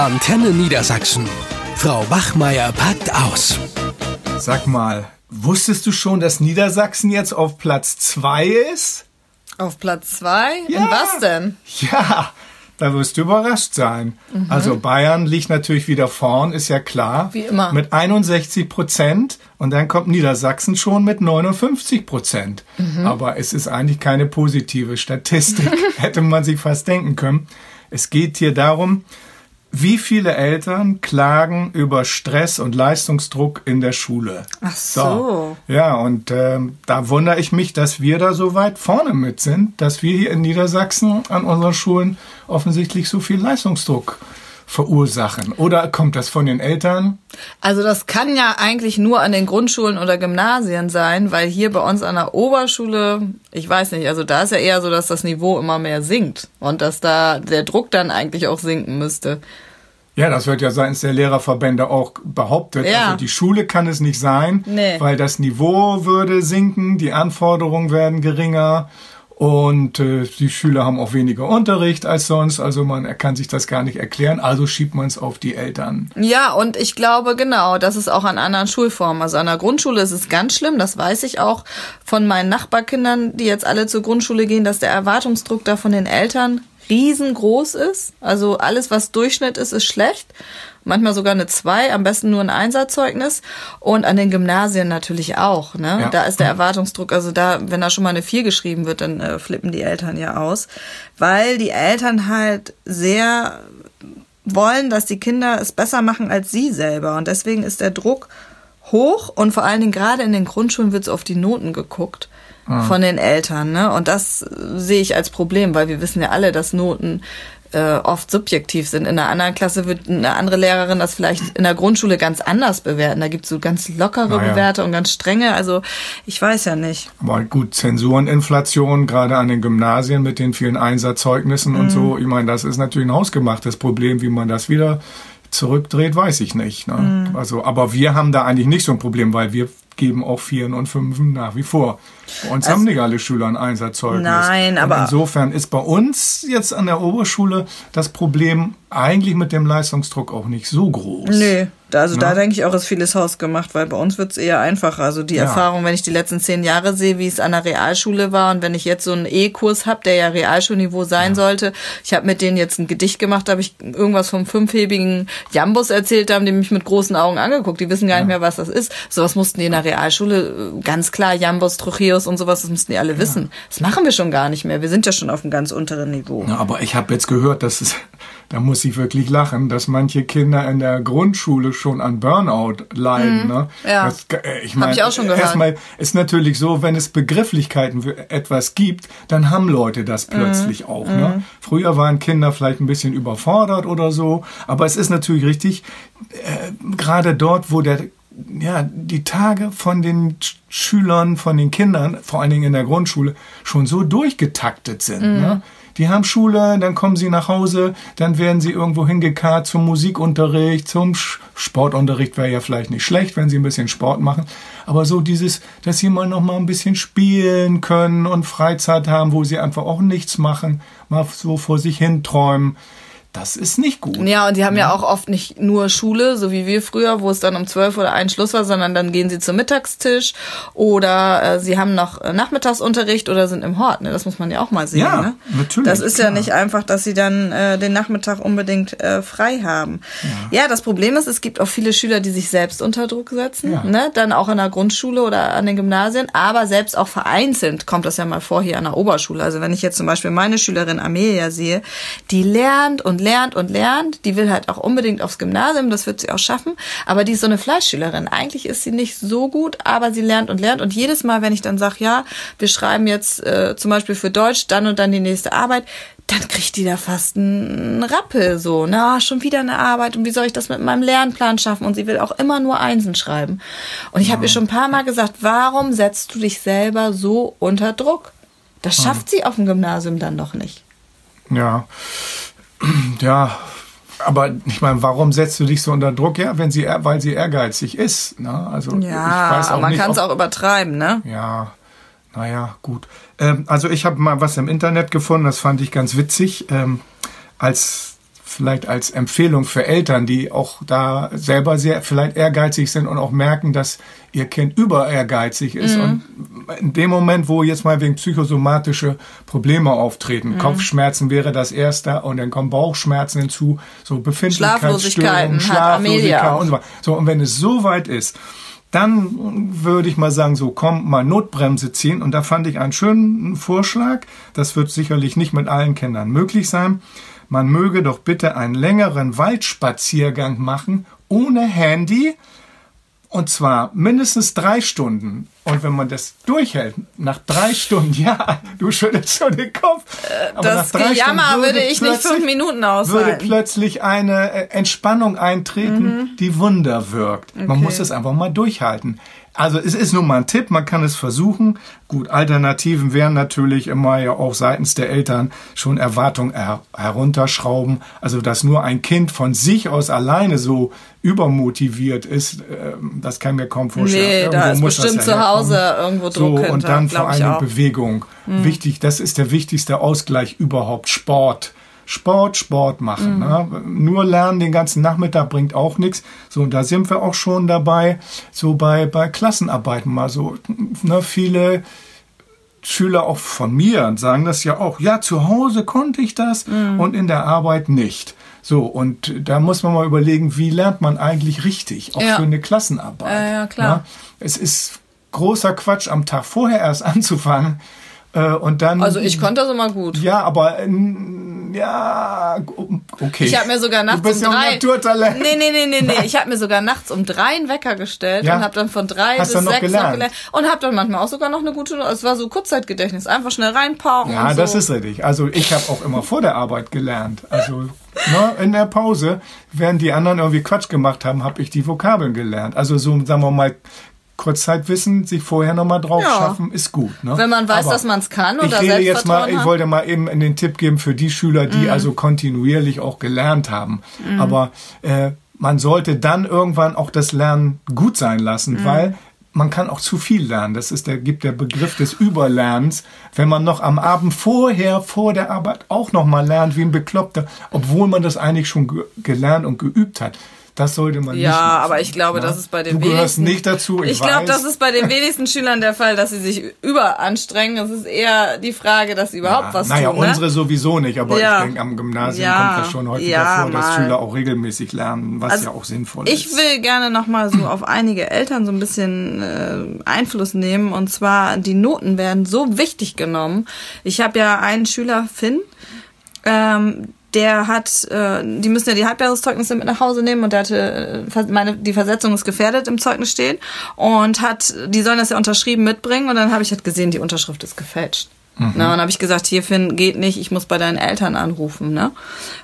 Antenne Niedersachsen. Frau Wachmeier packt aus. Sag mal, wusstest du schon, dass Niedersachsen jetzt auf Platz 2 ist? Auf Platz 2? Ja. In was denn? Ja, da wirst du überrascht sein. Also Bayern liegt natürlich wieder vorn, ist ja klar. Wie immer. Mit 61 Prozent und dann kommt Niedersachsen schon mit 59 Prozent. Aber es ist eigentlich keine positive Statistik, hätte man sich fast denken können. Es geht hier darum, wie viele Eltern klagen über Stress und Leistungsdruck in der Schule? Ach so. Ja, und ähm, da wundere ich mich, dass wir da so weit vorne mit sind, dass wir hier in Niedersachsen an unseren Schulen offensichtlich so viel Leistungsdruck verursachen. Oder kommt das von den Eltern? Also das kann ja eigentlich nur an den Grundschulen oder Gymnasien sein, weil hier bei uns an der Oberschule, ich weiß nicht, also da ist ja eher so, dass das Niveau immer mehr sinkt und dass da der Druck dann eigentlich auch sinken müsste. Ja, das wird ja seitens der Lehrerverbände auch behauptet. Ja. Also die Schule kann es nicht sein, Nee. weil das Niveau würde sinken, die Anforderungen werden geringer und äh, die Schüler haben auch weniger Unterricht als sonst. Also man kann sich das gar nicht erklären. Also schiebt man es auf die Eltern. Ja, und ich glaube genau, das ist auch an anderen Schulformen. Also an der Grundschule ist es ganz schlimm, das weiß ich auch von meinen Nachbarkindern, die jetzt alle zur Grundschule gehen, dass der Erwartungsdruck da von den Eltern riesengroß ist. Also alles, was Durchschnitt ist, ist schlecht. Manchmal sogar eine 2, am besten nur ein Einserzeugnis. Und an den Gymnasien natürlich auch. Ne? Ja. Da ist der Erwartungsdruck, also da, wenn da schon mal eine 4 geschrieben wird, dann äh, flippen die Eltern ja aus. Weil die Eltern halt sehr wollen, dass die Kinder es besser machen als sie selber. Und deswegen ist der Druck hoch und vor allen Dingen gerade in den Grundschulen wird so auf die Noten geguckt von den Eltern. Ne? Und das sehe ich als Problem, weil wir wissen ja alle, dass Noten äh, oft subjektiv sind. In einer anderen Klasse wird eine andere Lehrerin das vielleicht in der Grundschule ganz anders bewerten. Da gibt es so ganz lockere Naja. Bewerte und ganz strenge. Also ich weiß ja nicht. Aber gut, Zensureninflation, gerade an den Gymnasien mit den vielen Einserzeugnissen und so. Ich meine, das ist natürlich ein hausgemachtes Problem. Wie man das wieder zurückdreht, weiß ich nicht. Ne? Also, aber wir haben da eigentlich nicht so ein Problem, weil wir geben auch Vieren und Fünfen nach wie vor. Bei uns haben nicht alle Schüler ein Einserzeugnis. Nein, aber- Und insofern ist bei uns jetzt an der Oberschule das Problem eigentlich mit dem Leistungsdruck auch nicht so groß. Nö, da- also da Ne? denke ich auch, ist vieles hausgemacht, weil bei uns wird's eher einfacher. Also die Ja. Erfahrung, wenn ich die letzten zehn Jahre sehe, wie es an der Realschule war und wenn ich jetzt so einen E-Kurs habe, der ja Realschulniveau sein sollte, ich habe mit denen jetzt ein Gedicht gemacht, da habe ich irgendwas vom fünfhebigen Jambus erzählt, da haben die mich mit großen Augen angeguckt. Die wissen gar nicht mehr, was das ist. Sowas mussten die in der Realschule äh, ganz klar, Jambus, Trocheus und sowas, das mussten die alle wissen. Das machen wir schon gar nicht mehr. Wir sind ja schon auf einem ganz unteren Niveau. Ja, aber ich habe jetzt gehört, dass es, da muss ich wirklich lachen, dass manche Kinder in der Grundschule schon an Burnout leiden. Ne? Mhm. Ja. Das, äh, ich mein, ich auch schon gehört. Erstmal ist natürlich so, wenn es Begrifflichkeiten für etwas gibt, dann haben Leute das Mhm. plötzlich auch. Ne? Früher waren Kinder vielleicht ein bisschen überfordert oder so, aber es ist natürlich richtig, äh, gerade dort, wo der ja, die Tage von den Sch- Schülern, von den Kindern, vor allen Dingen in der Grundschule, schon so durchgetaktet sind. Ne? Die haben Schule, dann kommen sie nach Hause, dann werden sie irgendwo hingekarrt zum Musikunterricht, zum Sch- Sportunterricht wäre ja vielleicht nicht schlecht, wenn sie ein bisschen Sport machen. Aber so dieses, dass sie mal noch mal ein bisschen spielen können und Freizeit haben, wo sie einfach auch nichts machen, mal so vor sich hin träumen, das ist nicht gut. Ja, und die haben ja auch oft nicht nur Schule, so wie wir früher, wo es dann um zwölf oder ein Schluss war, sondern dann gehen sie zum Mittagstisch oder äh, sie haben noch äh, Nachmittagsunterricht oder sind im Hort. Ne? Das muss man ja auch mal sehen. Ja, ne? natürlich, Das ist ja klar. nicht einfach, dass sie dann äh, den Nachmittag unbedingt äh, frei haben. Ja. das Problem ist, es gibt auch viele Schüler, die sich selbst unter Druck setzen, Ja. ne? dann auch in der Grundschule oder an den Gymnasien, aber selbst auch vereinzelt kommt das ja mal vor hier an der Oberschule. Also wenn ich jetzt zum Beispiel meine Schülerin Amelia sehe, die lernt und lernt und lernt, die will halt auch unbedingt aufs Gymnasium, das wird sie auch schaffen, aber die ist so eine Fleischschülerin. Eigentlich ist sie nicht so gut, aber sie lernt und lernt und jedes Mal, wenn ich dann sage, ja, wir schreiben jetzt äh, zum Beispiel für Deutsch dann und dann die nächste Arbeit, dann kriegt die da fast einen Rappel so, na, schon wieder eine Arbeit und wie soll ich das mit meinem Lernplan schaffen? Und sie will auch immer nur Einsen schreiben. Und ich habe ihr schon ein paar Mal gesagt, warum setzt du dich selber so unter Druck? Das schafft sie auf dem Gymnasium dann doch nicht. Ja. Ja. Aber ich meine, warum setzt du dich so unter Druck? Ja, wenn sie, weil sie ehrgeizig ist. Ne? Also ich weiß auch man kann es auch übertreiben, ne? Ja, naja, gut. Ähm, also ich habe mal was im Internet gefunden, das fand ich ganz witzig. Ähm, als vielleicht als Empfehlung für Eltern, die auch da selber sehr vielleicht ehrgeizig sind und auch merken, dass ihr Kind über ehrgeizig ist. Mhm. Und in dem Moment, wo jetzt mal wegen psychosomatische Probleme auftreten, mhm. Kopfschmerzen wäre das erste und dann kommen Bauchschmerzen hinzu, so Befindlichkeitsstörungen, Schlaflosigkeit und so weiter. So, und wenn es so weit ist, dann würde ich mal sagen, so komm, mal Notbremse ziehen. Und da fand ich einen schönen Vorschlag. Das wird sicherlich nicht mit allen Kindern möglich sein man möge doch bitte einen längeren Waldspaziergang machen ohne Handy und zwar mindestens drei Stunden. Und wenn man das durchhält, nach drei Stunden, ja, du schüttelst schon den Kopf. Äh, aber das nach drei Gejammer Stunden würde, würde ich nicht fünf Minuten aushalten. Würde plötzlich eine äh, Entspannung eintreten, mhm. die Wunder wirkt. Okay. Man muss es einfach mal durchhalten. Also es ist nur mal ein Tipp, man kann es versuchen. Gut, Alternativen wären natürlich immer ja auch seitens der Eltern schon Erwartungen her herunterschrauben. Also dass nur ein Kind von sich aus alleine so übermotiviert ist, äh, das kann mir kaum vorstellen. Nee, irgendwo da ist bestimmt ja zu Hause irgendwo Druck so, hinter, Und dann vor allem Bewegung. Mhm. Wichtig, das ist der wichtigste Ausgleich überhaupt, Sport. Sport, Sport machen. Mhm. Ne? Nur lernen den ganzen Nachmittag bringt auch nichts. So, und da sind wir auch schon dabei, so bei, bei Klassenarbeiten mal so, ne, viele Schüler auch von mir sagen das ja auch, ja, zu Hause konnte ich das mhm. und in der Arbeit nicht. So, und da muss man mal überlegen, wie lernt man eigentlich richtig, auch ja. für eine Klassenarbeit. Ja, ja klar. Ne? Es ist großer Quatsch, am Tag vorher erst anzufangen, äh, und dann. Also ich konnte das immer gut. Ja, aber ja, okay. Ich habe mir sogar nachts du bist um drei. Ja nee, nee, nee, nee, nee. Ich habe mir sogar nachts um drei einen Wecker gestellt ja? und habe dann von drei Hast bis sechs gelernt? noch gelernt. Und habe dann manchmal auch sogar noch eine gute. Es war so Kurzzeitgedächtnis. Einfach schnell reinpauken. Ja, so. das ist richtig. Also ich habe auch immer vor der Arbeit gelernt. Also ne, in der Pause, während die anderen irgendwie Quatsch gemacht haben, habe ich die Vokabeln gelernt. Also so, sagen wir mal, Kurzzeitwissen sich vorher nochmal drauf ja. schaffen, ist gut. Ne? Wenn man weiß, Aber dass man es kann oder ich rede jetzt mal, Ich wollte mal eben den Tipp geben für die Schüler, die mhm. also kontinuierlich auch gelernt haben. Mhm. Aber äh, man sollte dann irgendwann auch das Lernen gut sein lassen, mhm. weil man kann auch zu viel lernen. Das ist der, gibt der Begriff des Überlernens. Wenn man noch am Abend vorher, vor der Arbeit auch noch mal lernt, wie ein Bekloppter, obwohl man das eigentlich schon ge gelernt und geübt hat das sollte man ja, nicht. Ja, aber ich glaube, ja? das ist bei den du wenigsten. Du gehörst nicht dazu. Ich, ich glaube, das ist bei den wenigsten Schülern der Fall, dass sie sich überanstrengen. Es ist eher die Frage, dass sie überhaupt ja, was naja, tun. Naja, ne? unsere sowieso nicht, aber ja. ich denke, am Gymnasium kommt das schon häufiger vor, dass. Schüler auch regelmäßig lernen, was also, ja auch sinnvoll ist. Ich will gerne nochmal so auf einige Eltern so ein bisschen äh, Einfluss nehmen. Und zwar, die Noten werden so wichtig genommen. Ich habe ja einen Schüler, Finn, ähm, der hat, äh, die müssen ja die Halbjahreszeugnisse mit nach Hause nehmen und der hatte, äh, meine, die Versetzung ist gefährdet im Zeugnis stehen und hat, die sollen das ja unterschrieben mitbringen und dann habe ich halt gesehen, die Unterschrift ist gefälscht. Mhm. Na, und habe ich gesagt, hier Finn, geht nicht, ich muss bei deinen Eltern anrufen. Ne?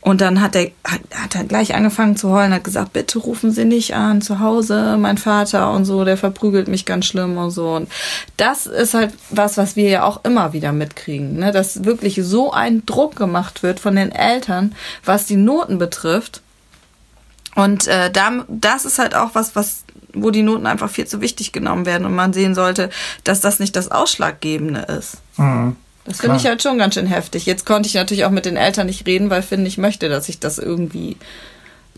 Und dann hat er hat, hat er gleich angefangen zu heulen, hat gesagt, bitte rufen Sie nicht an, zu Hause, mein Vater und so, der verprügelt mich ganz schlimm und so. Und das ist halt was, was wir ja auch immer wieder mitkriegen, ne? dass wirklich so ein Druck gemacht wird von den Eltern, was die Noten betrifft. Und äh, da, das ist halt auch was, was wo die Noten einfach viel zu wichtig genommen werden und man sehen sollte, dass das nicht das Ausschlaggebende ist. Mhm. Das finde ich halt schon ganz schön heftig. Jetzt konnte ich natürlich auch mit den Eltern nicht reden, weil Finn nicht möchte, dass ich das irgendwie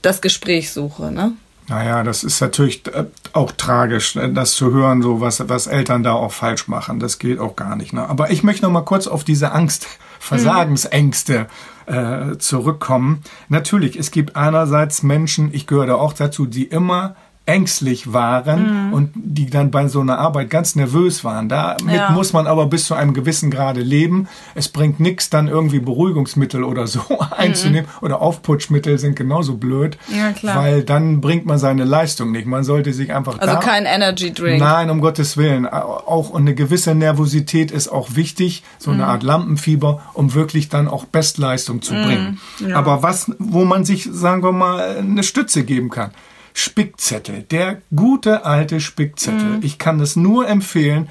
das Gespräch suche, ne? Naja, das ist natürlich äh, auch tragisch, äh, das zu hören, so was, was Eltern da auch falsch machen. Das geht auch gar nicht. Ne? Aber ich möchte noch mal kurz auf diese Angst, Versagensängste äh, zurückkommen. Natürlich, es gibt einerseits Menschen, ich gehöre da auch dazu, die immer ängstlich waren mhm. und die dann bei so einer Arbeit ganz nervös waren. Damit ja. muss man aber bis zu einem gewissen Grade leben. Es bringt nichts, dann irgendwie Beruhigungsmittel oder so einzunehmen mhm. oder Aufputschmittel sind genauso blöd, ja, weil dann bringt man seine Leistung nicht. Man sollte sich einfach also kein Energy Drink. Nein, um Gottes Willen. Auch eine gewisse Nervosität ist auch wichtig, so eine mhm. Art Lampenfieber, um wirklich dann auch Bestleistung zu bringen. Mhm. Ja. Aber was, wo man sich, sagen wir mal, eine Stütze geben kann Spickzettel, der gute alte Spickzettel. Mhm. Ich kann es nur empfehlen.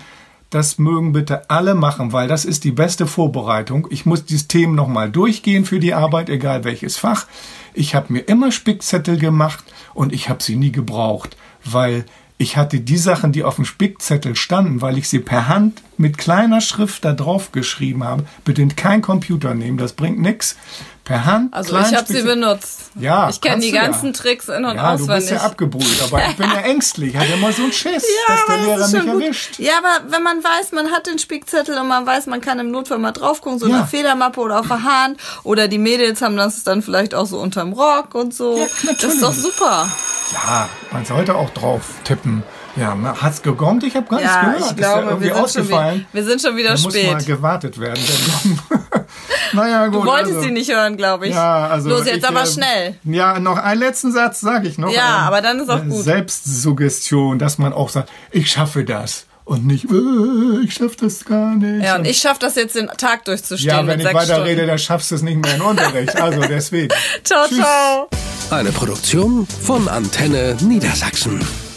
Das mögen bitte alle machen, weil das ist die beste Vorbereitung. Ich muss dieses Thema nochmal durchgehen für die Arbeit, egal welches Fach. Ich habe mir immer Spickzettel gemacht und ich habe sie nie gebraucht, weil ich hatte die Sachen, die auf dem Spickzettel standen, weil ich sie per Hand mit kleiner Schrift da drauf geschrieben habe. Bitte kein Computer nehmen, das bringt nichts. Per Hand. Also ich habe sie benutzt. Ja, Ich kenne die du ja. ganzen Tricks in- und Ja, du auswendig. bist ja abgebrüht, aber ich bin ja ängstlich. Hat immer so einen Schiss, Ja, dass der aber Lehrer mich gut. erwischt. Ja, aber wenn man weiß, man hat den Spickzettel und man weiß, man kann im Notfall mal drauf gucken, so Ja. eine Federmappe oder auf der Hand. Oder die Mädels haben das dann vielleicht auch so unterm Rock und so. Ja, das ist doch natürlich. super. Ja, man sollte auch drauf tippen. Ja, man hat's gegongt? Ich habe gar nichts Ja, gehört. ich Ist ja glaube, irgendwie wir sind, wieder, ausgefallen. wir sind schon wieder Da muss mal spät. gewartet werden. naja, gut. Du wolltest also. sie nicht hören, glaube ich. Ja, also Los, jetzt ich, aber äh, schnell. Ja, noch einen letzten Satz sage ich noch. Ähm, Ja, aber dann ist auch gut. Selbstsuggestion, dass man auch sagt, ich schaffe das und nicht, äh, ich schaffe das gar nicht. Ja, und ich schaffe das jetzt den Tag durchzustehen ja, mit wenn ich sechs weiter Stunden. rede, dann schaffst du es nicht mehr in Unterricht. Also deswegen. Ciao, Tschüss. ciao. Eine Produktion von Antenne Niedersachsen.